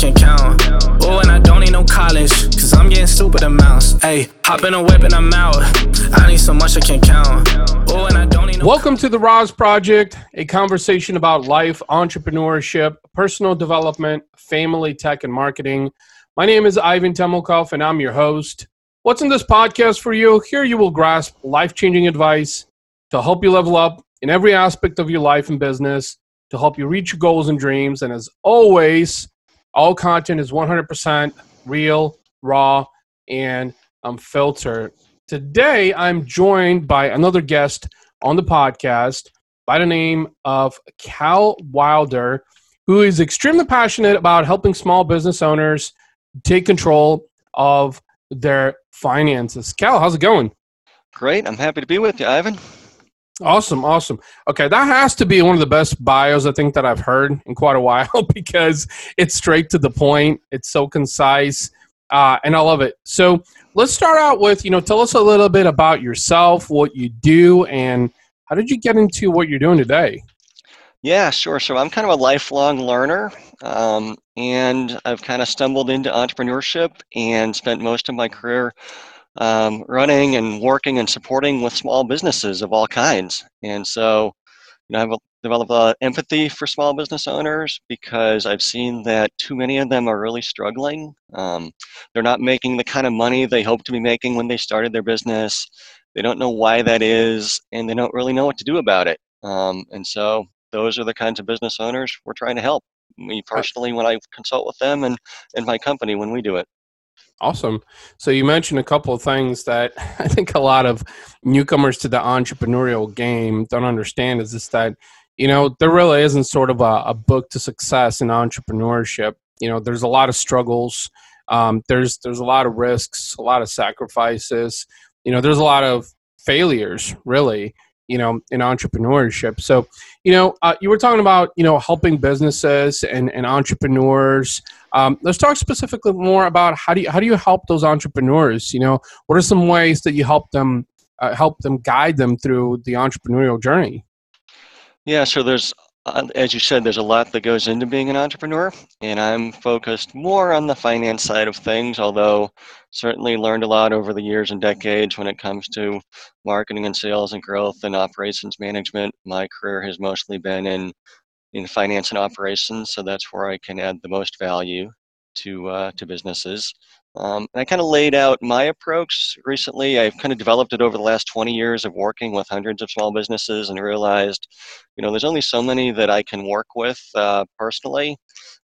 can count. Oh, and I don't need no college, cause I'm getting stupid amounts. Hey, hop in a whip and I'm out. I need so much I can count. Oh, and I don't need no Welcome to the RAS Project, a conversation about life, entrepreneurship, personal development, family tech, and marketing. My name is Ivan Temelkov, and I'm your host. What's in this podcast for you? Here you will grasp life changing advice to help you level up in every aspect of your life and business, to help you reach your goals and dreams. And as always, all content is 100% real, raw, and um, unfiltered. Today, I'm joined by another guest on the podcast by the name of Cal Wilder, who is extremely passionate about helping small business owners take control of their finances. Cal, how's it going? Great. I'm happy to be with you, Ivan. Awesome, awesome. Okay, that has to be one of the best bios I think that I've heard in quite a while because it's straight to the point. It's so concise, uh, and I love it. So let's start out with you know tell us a little bit about yourself, what you do, and how did you get into what you're doing today? Yeah, sure. So I'm kind of a lifelong learner, um, and I've kind of stumbled into entrepreneurship and spent most of my career um, running and working and supporting with small businesses of all kinds. And so, you know, I've developed a lot of empathy for small business owners because I've seen that too many of them are really struggling. Um, they're not making the kind of money they hoped to be making when they started their business. They don't know why that is, and they don't really know what to do about it. Um, and so, those are the kinds of business owners we're trying to help. Me personally, when I consult with them, and, and my company when we do it. Awesome. So you mentioned a couple of things that I think a lot of newcomers to the entrepreneurial game don't understand is just that, you know, there really isn't sort of a, a book to success in entrepreneurship. You know, there's a lot of struggles. Um, there's there's a lot of risks, a lot of sacrifices. You know, there's a lot of failures, really you know in entrepreneurship so you know uh, you were talking about you know helping businesses and, and entrepreneurs um, let's talk specifically more about how do you how do you help those entrepreneurs you know what are some ways that you help them uh, help them guide them through the entrepreneurial journey yeah so there's uh, as you said, there's a lot that goes into being an entrepreneur, and I'm focused more on the finance side of things, although certainly learned a lot over the years and decades when it comes to marketing and sales and growth and operations management. My career has mostly been in in finance and operations, so that's where I can add the most value to uh, to businesses. Um, and I kind of laid out my approach recently. I've kind of developed it over the last 20 years of working with hundreds of small businesses and realized, you know, there's only so many that I can work with uh, personally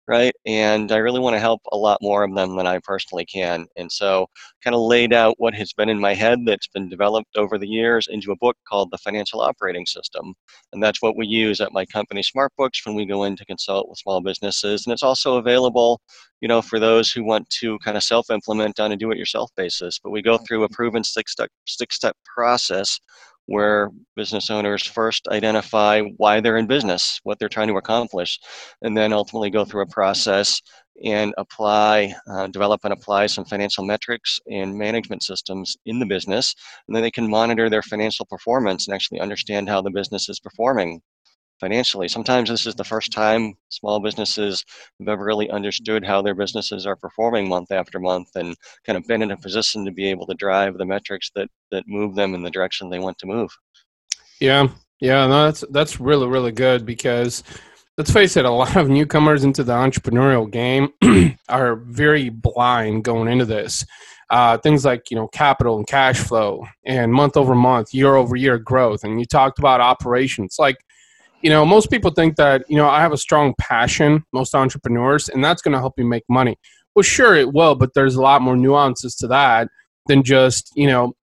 right? And I really want to help a lot more of them than I personally can. And so, kind of laid out what has been in my head that's been developed over the years into a book called The Financial Operating System. And that's what we use at my company, SmartBooks, when we go in to consult with small businesses. And it's also available, you know, for those who want to kind of self implement on a do it yourself basis. But we go through a proven six step, six step process where business owners first identify why they're in business, what they're trying to accomplish, and then ultimately go through a process and apply, uh, develop and apply some financial metrics and management systems in the business. And then they can monitor their financial performance and actually understand how the business is performing financially. Sometimes this is the first time small businesses have ever really understood how their businesses are performing month after month and kind of been in a position to be able to drive the metrics that that move them in the direction they want to move. Yeah, yeah, no, that's that's really really good because let's face it, a lot of newcomers into the entrepreneurial game are very blind going into this. Uh, things like you know capital and cash flow and month over month, year over year growth, and you talked about operations like you know, most people think that, you know, I have a strong passion, most entrepreneurs, and that's going to help you make money. Well, sure, it will, but there's a lot more nuances to that than just, you know,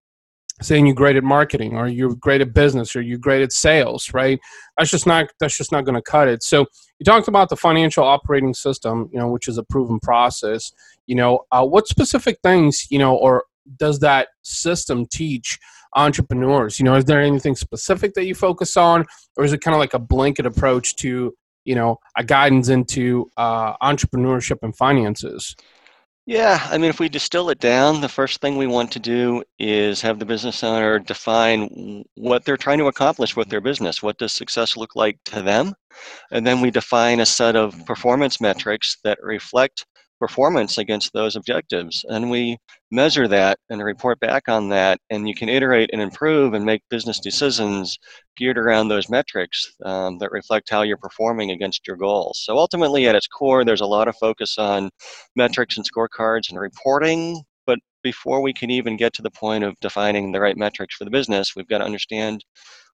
saying you're great at marketing or you're great at business or you're great at sales, right? That's just not that's just not going to cut it. So you talked about the financial operating system, you know, which is a proven process. You know, uh, what specific things, you know, or does that system teach entrepreneurs? You know, is there anything specific that you focus on, or is it kind of like a blanket approach to you know a guidance into uh, entrepreneurship and finances? Yeah, I mean, if we distill it down, the first thing we want to do is have the business owner define what they're trying to accomplish with their business. What does success look like to them? And then we define a set of performance metrics that reflect performance against those objectives. And we measure that and report back on that. And you can iterate and improve and make business decisions geared around those metrics um, that reflect how you're performing against your goals. So ultimately, at its core, there's a lot of focus on metrics and scorecards and reporting. But before we can even get to the point of defining the right metrics for the business, we've got to understand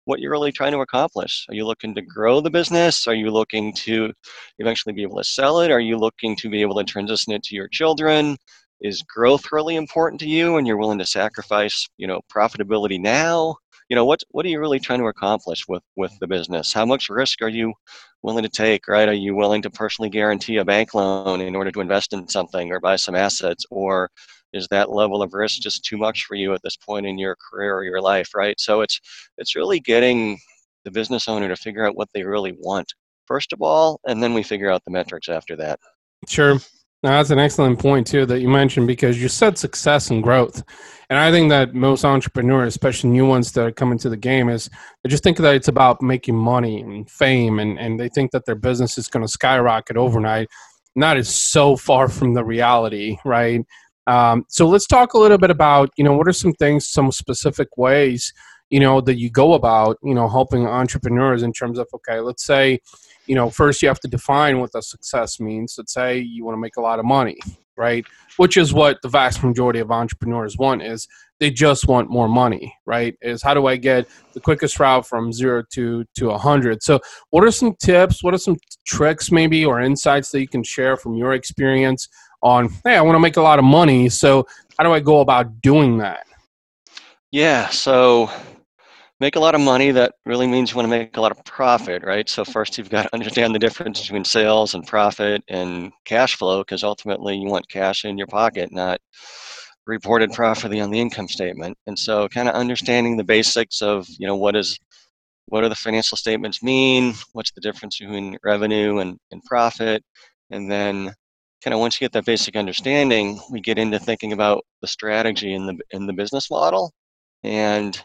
what you're really trying to accomplish. Are you looking to mm-hmm. grow the business? Are you looking to eventually be able to sell it? Are you looking to be able to transition it to your children? Is growth really important to you and you're willing to sacrifice, you know, profitability now? You know, what what are you really trying to accomplish with with the business? How much risk are you willing to take, right? Are you willing to personally guarantee a bank loan in order to invest in something or buy some assets or is that level of risk just too much for you at this point in your career or your life right so it's it's really getting the business owner to figure out what they really want first of all and then we figure out the metrics after that sure now, that's an excellent point too that you mentioned because you said success and growth, and I think that most entrepreneurs, especially new ones that are coming to the game, is they just think that it's about making money and fame, and and they think that their business is going to skyrocket overnight. And that is so far from the reality, right? Um, so let's talk a little bit about, you know, what are some things, some specific ways, you know, that you go about, you know, helping entrepreneurs in terms of, okay, let's say, you know, first you have to define what the success means. Let's say you want to make a lot of money, right? Which is what the vast majority of entrepreneurs want is they just want more money, right? Is how do I get the quickest route from zero to to a hundred? So, what are some tips? What are some tricks, maybe, or insights that you can share from your experience on, hey, I want to make a lot of money. So how do I go about doing that? Yeah, so make a lot of money that really means you want to make a lot of profit right so first you've got to understand the difference between sales and profit and cash flow because ultimately you want cash in your pocket not reported profit on the income statement and so kind of understanding the basics of you know what is what do the financial statements mean what's the difference between revenue and, and profit and then kind of once you get that basic understanding, we get into thinking about the strategy in the in the business model. And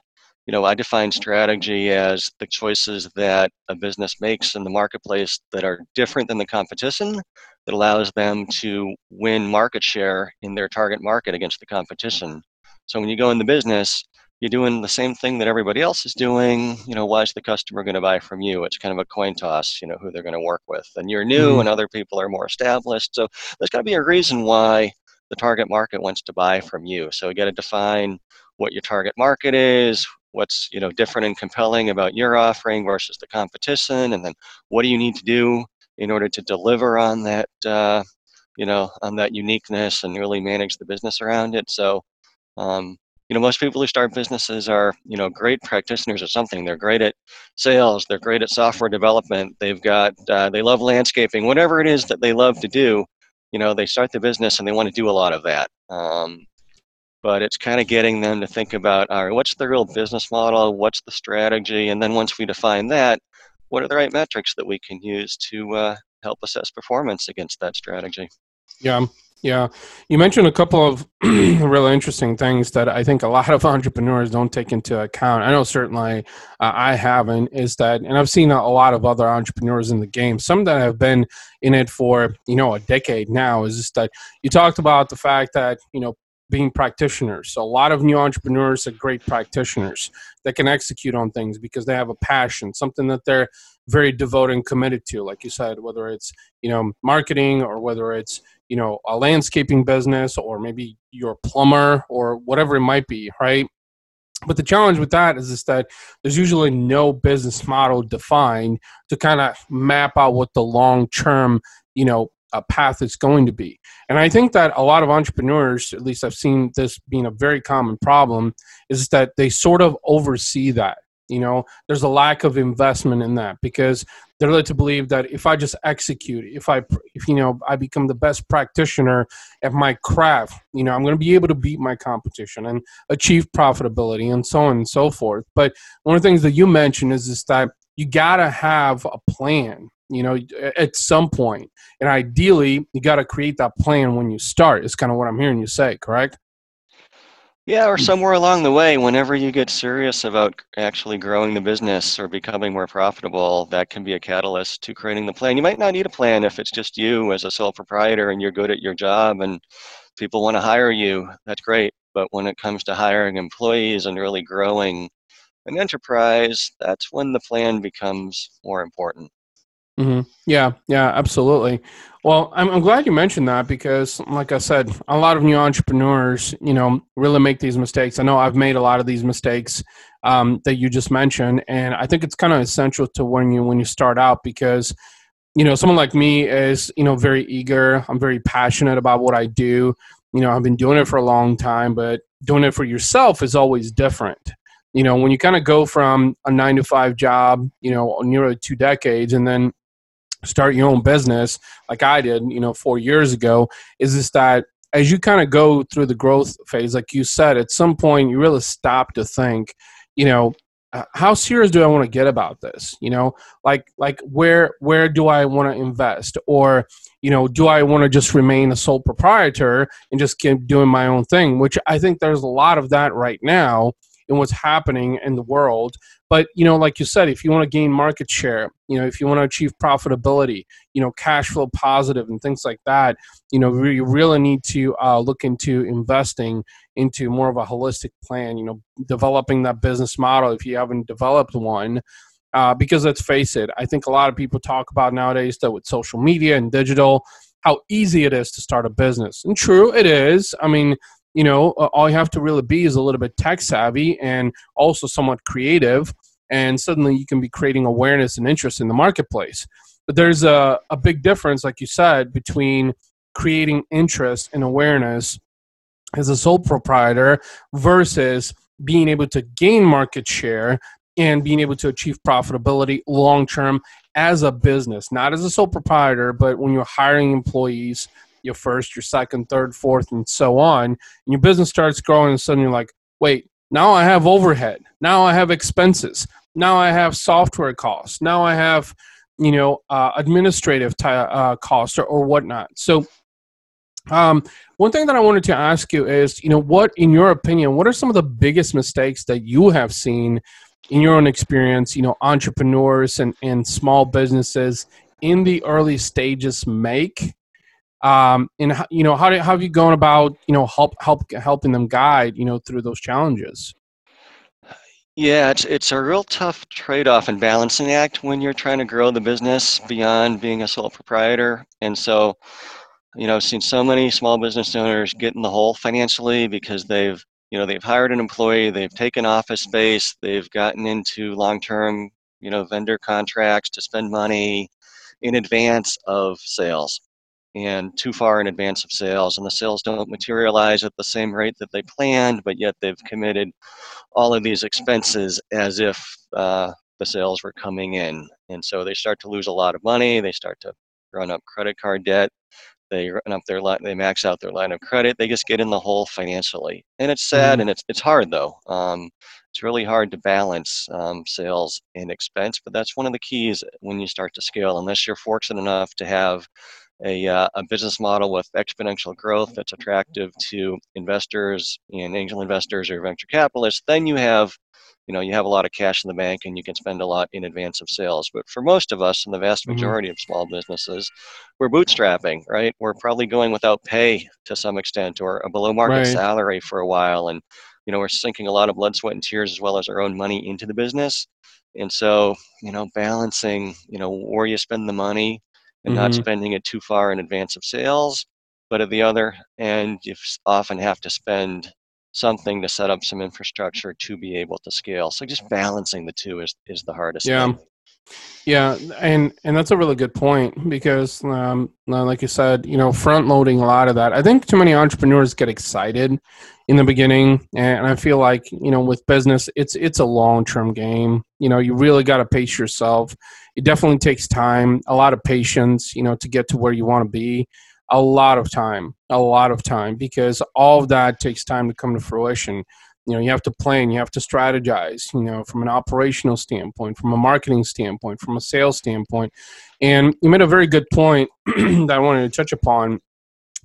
you know, I define strategy as the choices that a business makes in the marketplace that are different than the competition that allows them to win market share in their target market against the competition. So when you go in the business, you're doing the same thing that everybody else is doing. You know, why is the customer going to buy from you? It's kind of a coin toss, you know, who they're going to work with. And you're new mm-hmm. and other people are more established. So there's got to be a reason why the target market wants to buy from you. So you got to define what your target market is, what's, you know, different and compelling about your offering versus the competition, and then what do you need to do in order to deliver on that, uh, you know, on that uniqueness and really manage the business around it. So, um, you know most people who start businesses are you know great practitioners of something. They're great at sales. They're great at software development. They've got uh, they love landscaping. Whatever it is that they love to do you know they start the business and they want to do a lot of that. Um, but it's kind of getting them to think about all right what's the real business model? What's the strategy? And then once we define that what are the right metrics that we can use to uh, help assess performance against that strategy yeah yeah, you mentioned a couple of really interesting things that I think a lot of entrepreneurs don't take into account. I know certainly uh, I haven't. Is that, and I've seen a, lot of other entrepreneurs in the game. Some that have been in it for you know a decade now. Is just that you talked about the fact that you know being practitioners. So a lot of new entrepreneurs are great practitioners that can execute on things because they have a passion, something that they're very devoted and committed to. Like you said, whether it's you know marketing or whether it's you know a landscaping business or maybe you're a plumber or whatever it might be right but the challenge with that is, is that there's usually no business model defined to kind of map out what the long term you know a path is going to be. And i think that a lot of entrepreneurs at least i've seen this being a very common problem is that they sort of oversee that you know? There's a lack of investment in that because they're led to believe that if i just execute if i if you know i become the best practitioner at my craft you know i'm going to be able to beat my competition and achieve profitability and so on and so forth. But one of the things that you mentioned is is that you got to have a plan you know at some point and ideally you got to create that plan when you start is kind of what i'm hearing you say correct Yeah, or hmm. somewhere along the way, whenever you get serious about actually growing the business or becoming more profitable, that can be a catalyst to creating the plan. You might not need a plan if it's just you as a sole proprietor and you're good at your job and people want to hire you. That's great. But when it comes to hiring employees and really growing an enterprise, that's when the plan becomes more important. Mm-hmm. Yeah, yeah, absolutely. Well, I'm, I'm glad you mentioned that because, like I said, a lot of new entrepreneurs, you know, really make these mistakes. I know I've made a lot of these mistakes um, that you just mentioned, and I think it's kind of essential to when you when you start out because, you know, someone like me is, you know, very eager. I'm very passionate about what I do. You know, I've been doing it for a long time, but doing it for yourself is always different you know when you kind of go from a nine to five job you know nearly two decades and then start your own business like I did, you know, four years ago, is this that as you kind of go through the growth phase, like you said, at some point you really stop to think, you know, uh, how serious do I want to get about this? You know, like like where where do I want to invest, or you know, do I want to just remain a sole proprietor and just keep doing my own thing? Which I think there's a lot of that right now what's happening in the world. But you know, like you said, if you want to gain market share, you know, if you want to achieve profitability, you know, cash flow positive and things like that, you know, you really need to uh, look into investing into more of a holistic plan. You know, developing that business model if you haven't developed one. Uh, because let's face it, I think a lot of people talk about nowadays that with social media and digital, how easy it is to start a business. And true, it is. I mean, you know, all you have to really be is a little bit tech savvy and also somewhat creative, and suddenly you can be creating awareness and interest in the marketplace. But there's a, a big difference, like you said, between creating interest and awareness as a sole proprietor versus being able to gain market share and being able to achieve profitability long term as a business, not as a sole proprietor, but when you're hiring employees your first, your second, third, fourth, and so on. And your business starts growing, and suddenly you're like, wait, now I have overhead. Now I have expenses. Now I have software costs. Now I have, you know, uh, administrative t- uh, costs or, or whatnot. So, um, one thing that I wanted to ask you is, you know, what, in your opinion, what are some of the biggest mistakes that you have seen in your own experience, you know, entrepreneurs and, and small businesses in the early stages make um, and you know how, do, how have you gone about you know help help helping them guide you know through those challenges? Yeah it's it's a real tough trade-off and balancing act when you're trying to grow the business beyond being a sole proprietor. And so you know i've seen so many small business owners get in the hole financially because they've you know they've hired an employee they've taken office space they've gotten into long-term you know vendor contracts to spend money in advance of sales and too far in advance of sales, and the sales don't materialize at the same rate that they planned, but yet they've committed all of these expenses as if uh, the sales were coming in. And so they start to lose a lot of money, they start to run up credit card debt, they run up their line, they max out their line of credit, they just get in the hole financially. And it's sad mm-hmm. and it's, it's hard though. Um, it's really hard to balance um, sales and expense, but that's one of the keys when you start to scale, unless you're fortunate enough to have a, uh, a business model with exponential growth that's attractive to investors and angel investors or venture capitalists, then you have you know you have a lot of cash in the bank and you can spend a lot in advance of sales but for most of us and the vast mm-hmm. majority mm-hmm. of small businesses we're bootstrapping right we're probably going without pay to some extent or a below market right. salary for a while and you know we're sinking a lot of blood sweat and tears as well as our own money into the business and so you know balancing you know where you spend the money and mm-hmm. not spending it too far in advance of sales. But at the other end, you often have to spend something to set up some infrastructure to be able to scale. So just balancing the two is, is the hardest yeah. thing. Yeah, and and that's a really good point because, um, like you said, you know, front loading a lot of that. I think too many entrepreneurs get excited in the beginning, and I feel like you know, with business, it's it's a long term game. You know, you really got to pace yourself. It definitely takes time, a lot of patience, you know, to get to where you want to be. A lot of time, a lot of time, because all of that takes time to come to fruition you know you have to plan you have to strategize you know from an operational standpoint from a marketing standpoint from a sales standpoint. And you made a very good point that i wanted to touch upon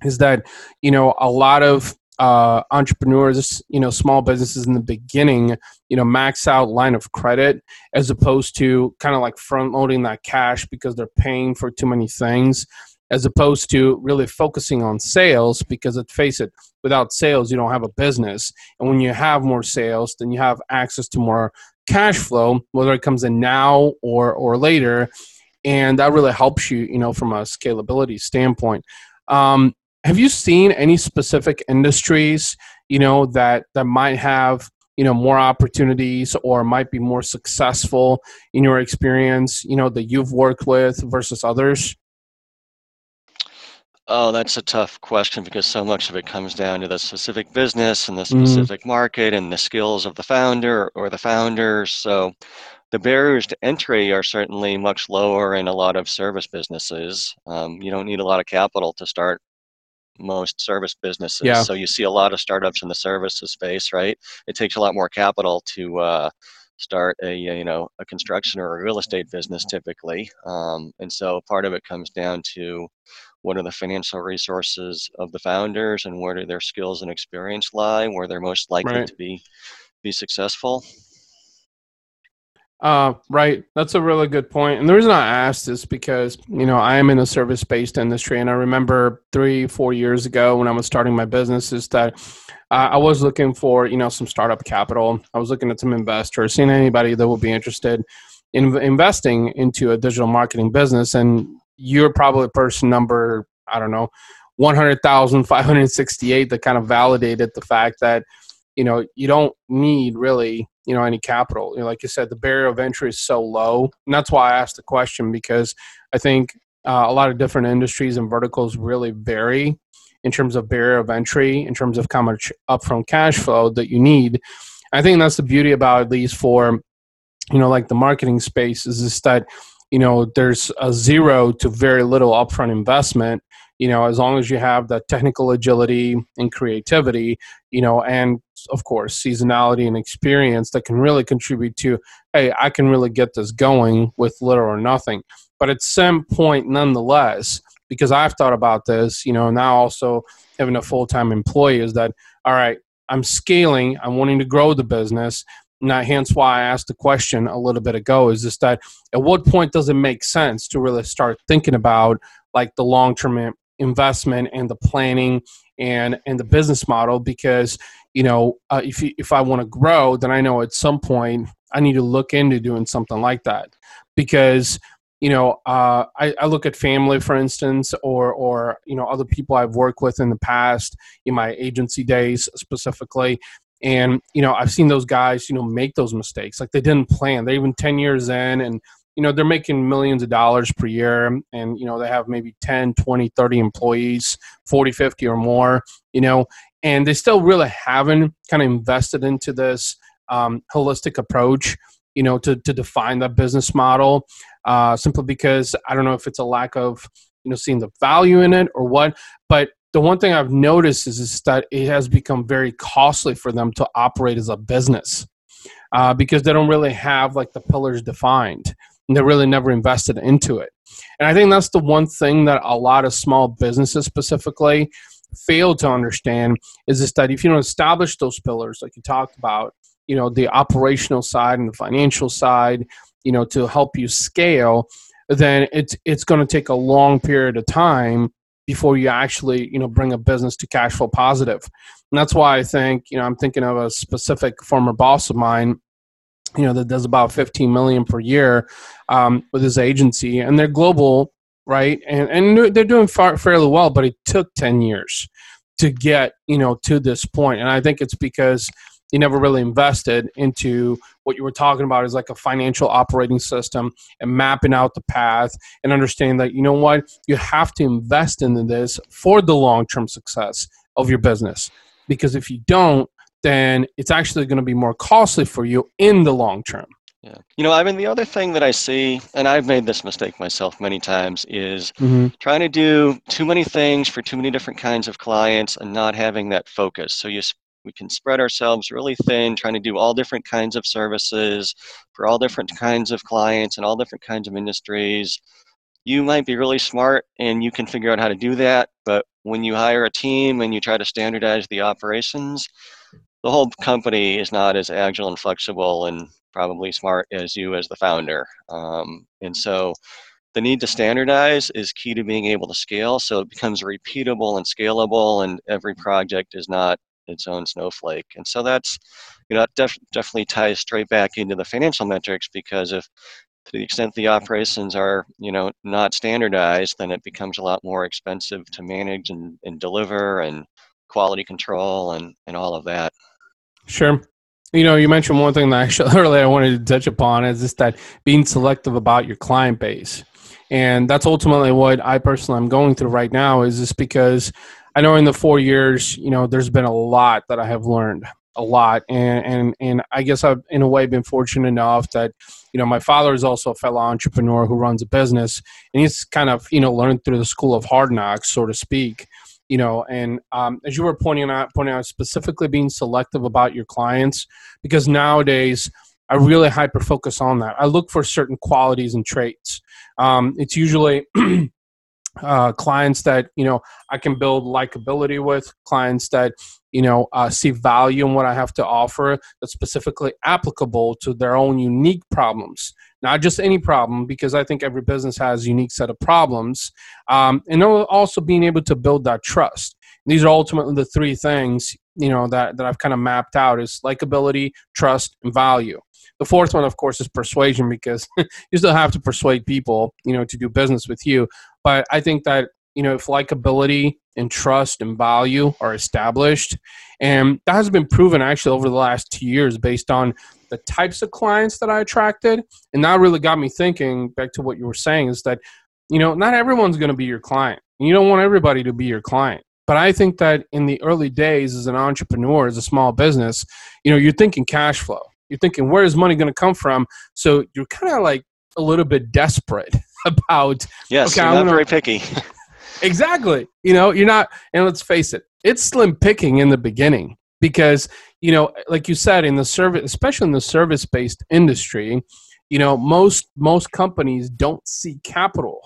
is that you know a lot of uh, entrepreneurs, you know, small businesses in the beginning, you know, max out line of credit as opposed to kind of like front loading that cash because they're paying for too many things, as opposed to really focusing on sales because let's face it, without sales, you don't have a business. And when you have more sales, then you have access to more cash flow, whether it comes in now or or later. And that really helps you, you know, from a scalability standpoint. Um, have you seen any specific industries you know that that might have you know more opportunities or might be more successful in your experience you know that you've worked with versus others Oh, that's a tough question because so much of it comes down to the specific business and the mm-hmm. specific mm-hmm. market and the skills of the founder or the founders. So the barriers to entry are certainly much lower in a lot of service businesses. Um, you don't need a lot of capital to start most service businesses. Yeah. So you see a lot of startups in the services space, right? It takes a lot more capital to uh, start a you know a construction or a real estate business typically, um, and so part of it comes down to what are the financial resources of the founders and where do their skills and experience lie, where they're most likely right. to be be successful. Uh, right. That's a really good point. And the reason I asked is because, you know, I am in a service based industry. And I remember three, four years ago when I was starting my business, is that uh, I was looking for, you know, some startup capital. I was looking at some investors, seeing anybody that would be interested in investing into a digital marketing business. And you're probably person number, I don't know, 100,568 that kind of validated the fact that, you know, you don't need really you know any capital. You know, like you said, the barrier of entry is so low, and that's why I asked the question because I think uh, a lot of different industries and verticals really vary in terms of barrier of entry, in terms of how much upfront cash flow that you need. I think that's the beauty about at least for you know like the marketing space is just that you know there's a zero to very little upfront investment you know as long as you have that technical agility and creativity you know and of course seasonality and experience that can really contribute to hey i can really get this going with little or nothing. But at some point nonetheless because i've thought about this you know now also having a full-time employee is that all right i'm scaling i'm wanting to grow the business. Now hence why i asked the question a little bit ago is just that at what point does it make sense to really start thinking about like the long-term investment and the planning and and the business model because you know uh, if you, if I want to grow then I know at some point I need to look into doing something like that. Because you know uh, I, I look at family for instance or or you know other people I've worked with in the past in my agency days specifically. And you know I've seen those guys you know make those mistakes. Like they didn't plan. They even 10 years in and you know they're making millions of dollars per year and you know they have maybe 10 20 30 employees 40 50 or more you know and they still really haven't kind of invested into this um, holistic approach you know to, to define that business model uh, simply because i don't know if it's a lack of you know seeing the value in it or what but the one thing i've noticed is, is that it has become very costly for them to operate as a business uh, because they don't really have like the pillars defined they really never invested into it. And I think that's the one thing that a lot of small businesses specifically fail to understand is this that if you don't establish those pillars like you talked about, you know, the operational side and the financial side, you know, to help you scale, then it's it's going to take a long period of time before you actually, you know, bring a business to cash flow positive. And that's why I think, you know, I'm thinking of a specific former boss of mine you know that does about 15 million per year um, with his agency and they're global right? And and they're doing far, fairly well but it took 10 years to get you know to this point. And i think it's because you never really invested into what you were talking about is like a financial operating system and mapping out the path and understanding that you know what? You have to invest into this for the long-term success of your business. Because if you don't then it's actually going to be more costly for you in the long term. Yeah. You know, I mean, the other thing that I see, and I've made this mistake myself many times, is mm-hmm. trying to do too many things for too many different kinds of clients and not having that focus. So you we can spread ourselves really thin, trying to do all different kinds of services for all different kinds of clients and all different kinds of industries. You might be really smart and you can figure out how to do that, but when you hire a team and you try to standardize the operations, the whole company is not as agile and flexible and probably smart as you as the founder. Um, and so the need to standardize is key to being able to scale so it becomes repeatable and scalable and every project is not its own snowflake and so that's you know def- definitely ties straight back into the financial metrics because if to the extent the operations are you know not standardized then it becomes a lot more expensive to manage and, and deliver and quality control and, and all of that. Sure. You know you mentioned one thing that actually earlier i wanted to touch upon is just that being selective about your client base. And that's ultimately what i personally am going through right now is just because i know in the four years you know there's been a lot that i have learned a lot. And and and i guess i've in a way been fortunate enough that you know my father is also a fellow entrepreneur who runs a business. And he's kind of you know learned through the school of hard knocks so to speak you know and um, as you were pointing out pointing out specifically being selective about your clients because nowadays i really hyper focus on that. I look for certain qualities and traits. Um, it's usually uh, clients that you know I can build likability with, clients that you know uh, see value in what I have to offer that's specifically applicable to their own unique problems, not just any problem, because I think every business has a unique set of problems, um, and also being able to build that trust. These are ultimately the three things you know that that I've kind of mapped out is likability, trust, and value. The fourth one, of course, is persuasion because you still have to persuade people, you know, to do business with you. But I think that you know if likability and trust and value are established, and that has been proven actually over the last two years based on the types of clients that I attracted, and that really got me thinking. Back to what you were saying is that you know not everyone's going to be your client. You don't want everybody to be your client. But I think that in the early days as an entrepreneur, as a small business, you know, you're thinking cash flow. You're thinking where is money going to come from? So you're kind of like a little bit desperate about yes okay, you're not very picky. Exactly. You know you're not and let's face it it's slim picking in the beginning because you know like you said in the service especially in the service based industry you know most most companies don't see capital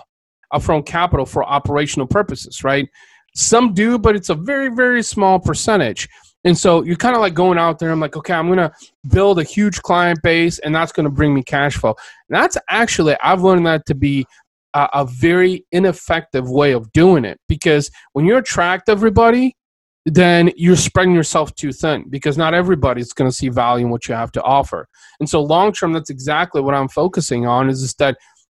upfront capital for operational purposes right some do but it's a very very small percentage and so you're kind of like going out there. I'm like, okay, I'm going to build a huge client base and that's going to bring me cash flow. And that's actually, I've learned that to be a, a, very ineffective way of doing it because when you attract everybody, then you're spreading yourself too thin because not everybody's going to see value in what you have to offer. And so long term, that's exactly what I'm focusing on is just that,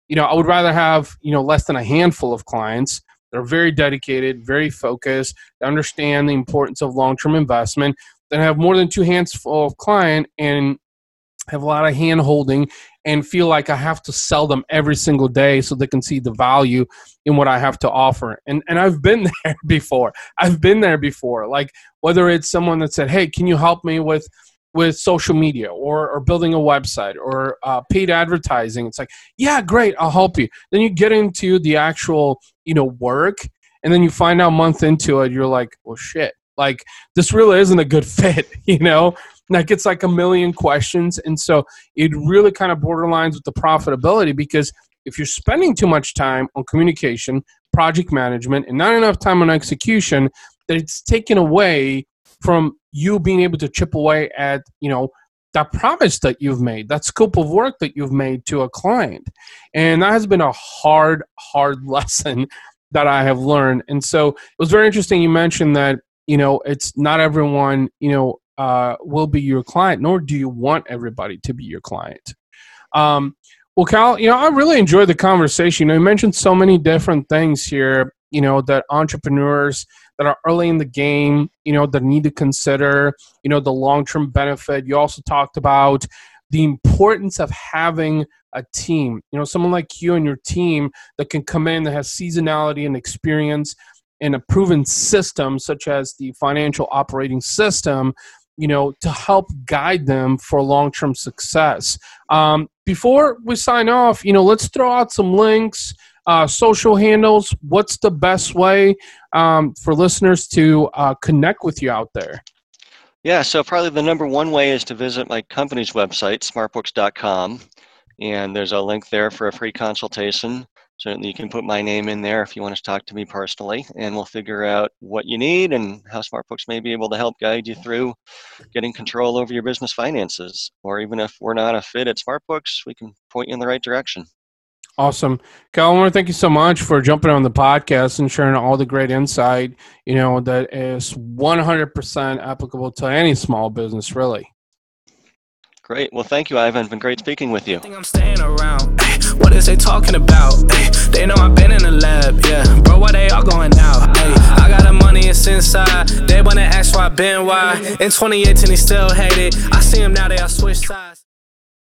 you know, I would rather have, you know, less than a handful of clients they're very dedicated, very focused. They understand the importance of long term investment. Then have more than two hands full of client and have a lot of hand holding and feel like I have to sell them every single day so they can see the value in what I have to offer. And and I've been there before. I've been there before. Like whether it's someone that said, "Hey, can you help me with with social media or, or building a website or uh, paid advertising. It's like yeah great i'll help you. Then you get into the actual you know work and then you find out month into it you're like well shit like this really isn't a good fit you know? Like it's like a million questions and so it really kind of borderlines with the profitability because if you're spending too much time on communication project management and not enough time on execution that it's taken away from you being able to chip away at you know that promise that you've made that scope of work that you've made to a client. And that has been a hard hard lesson that i have learned. And so it was very interesting you mentioned that you know it's not everyone you know uh, will be your client nor do you want everybody to be your client. Um, well cal you know i really enjoyed the conversation. You know you mentioned so many different things here you know that entrepreneurs that are early in the game, you know, that need to consider, you know, the long term benefit. You also talked about the importance of having a team, you know, someone like you and your team that can come in that has seasonality and experience in a proven system, such as the financial operating system, you know, to help guide them for long term success. Um, before we sign off, you know, let's throw out some links uh, social handles, what's the best way um, for listeners to uh, connect with you out there? Yeah, so probably the number one way is to visit my company's website, smartbooks.com, and there's a link there for a free consultation. certainly you can put my name in there if you want to talk to me personally, and we'll figure out what you need and how SmartBooks may be able to help guide you through getting control over your business finances. Or even if we're not a fit at SmartBooks, we can point you in the right direction. Awesome. Calvin, thank you so much for jumping on the podcast and sharing all the great insight, you know, that is 100% applicable to any small business, really. Great. Well, thank you, Ivan. It's been great speaking with you. I'm staying around. what is they talking about? they know I've been in the lab, yeah. Bro, why they all going out? I got the money, it's inside. They wanna ask why I been why. In 2018, he still hate it. I see him now, they all switch sides.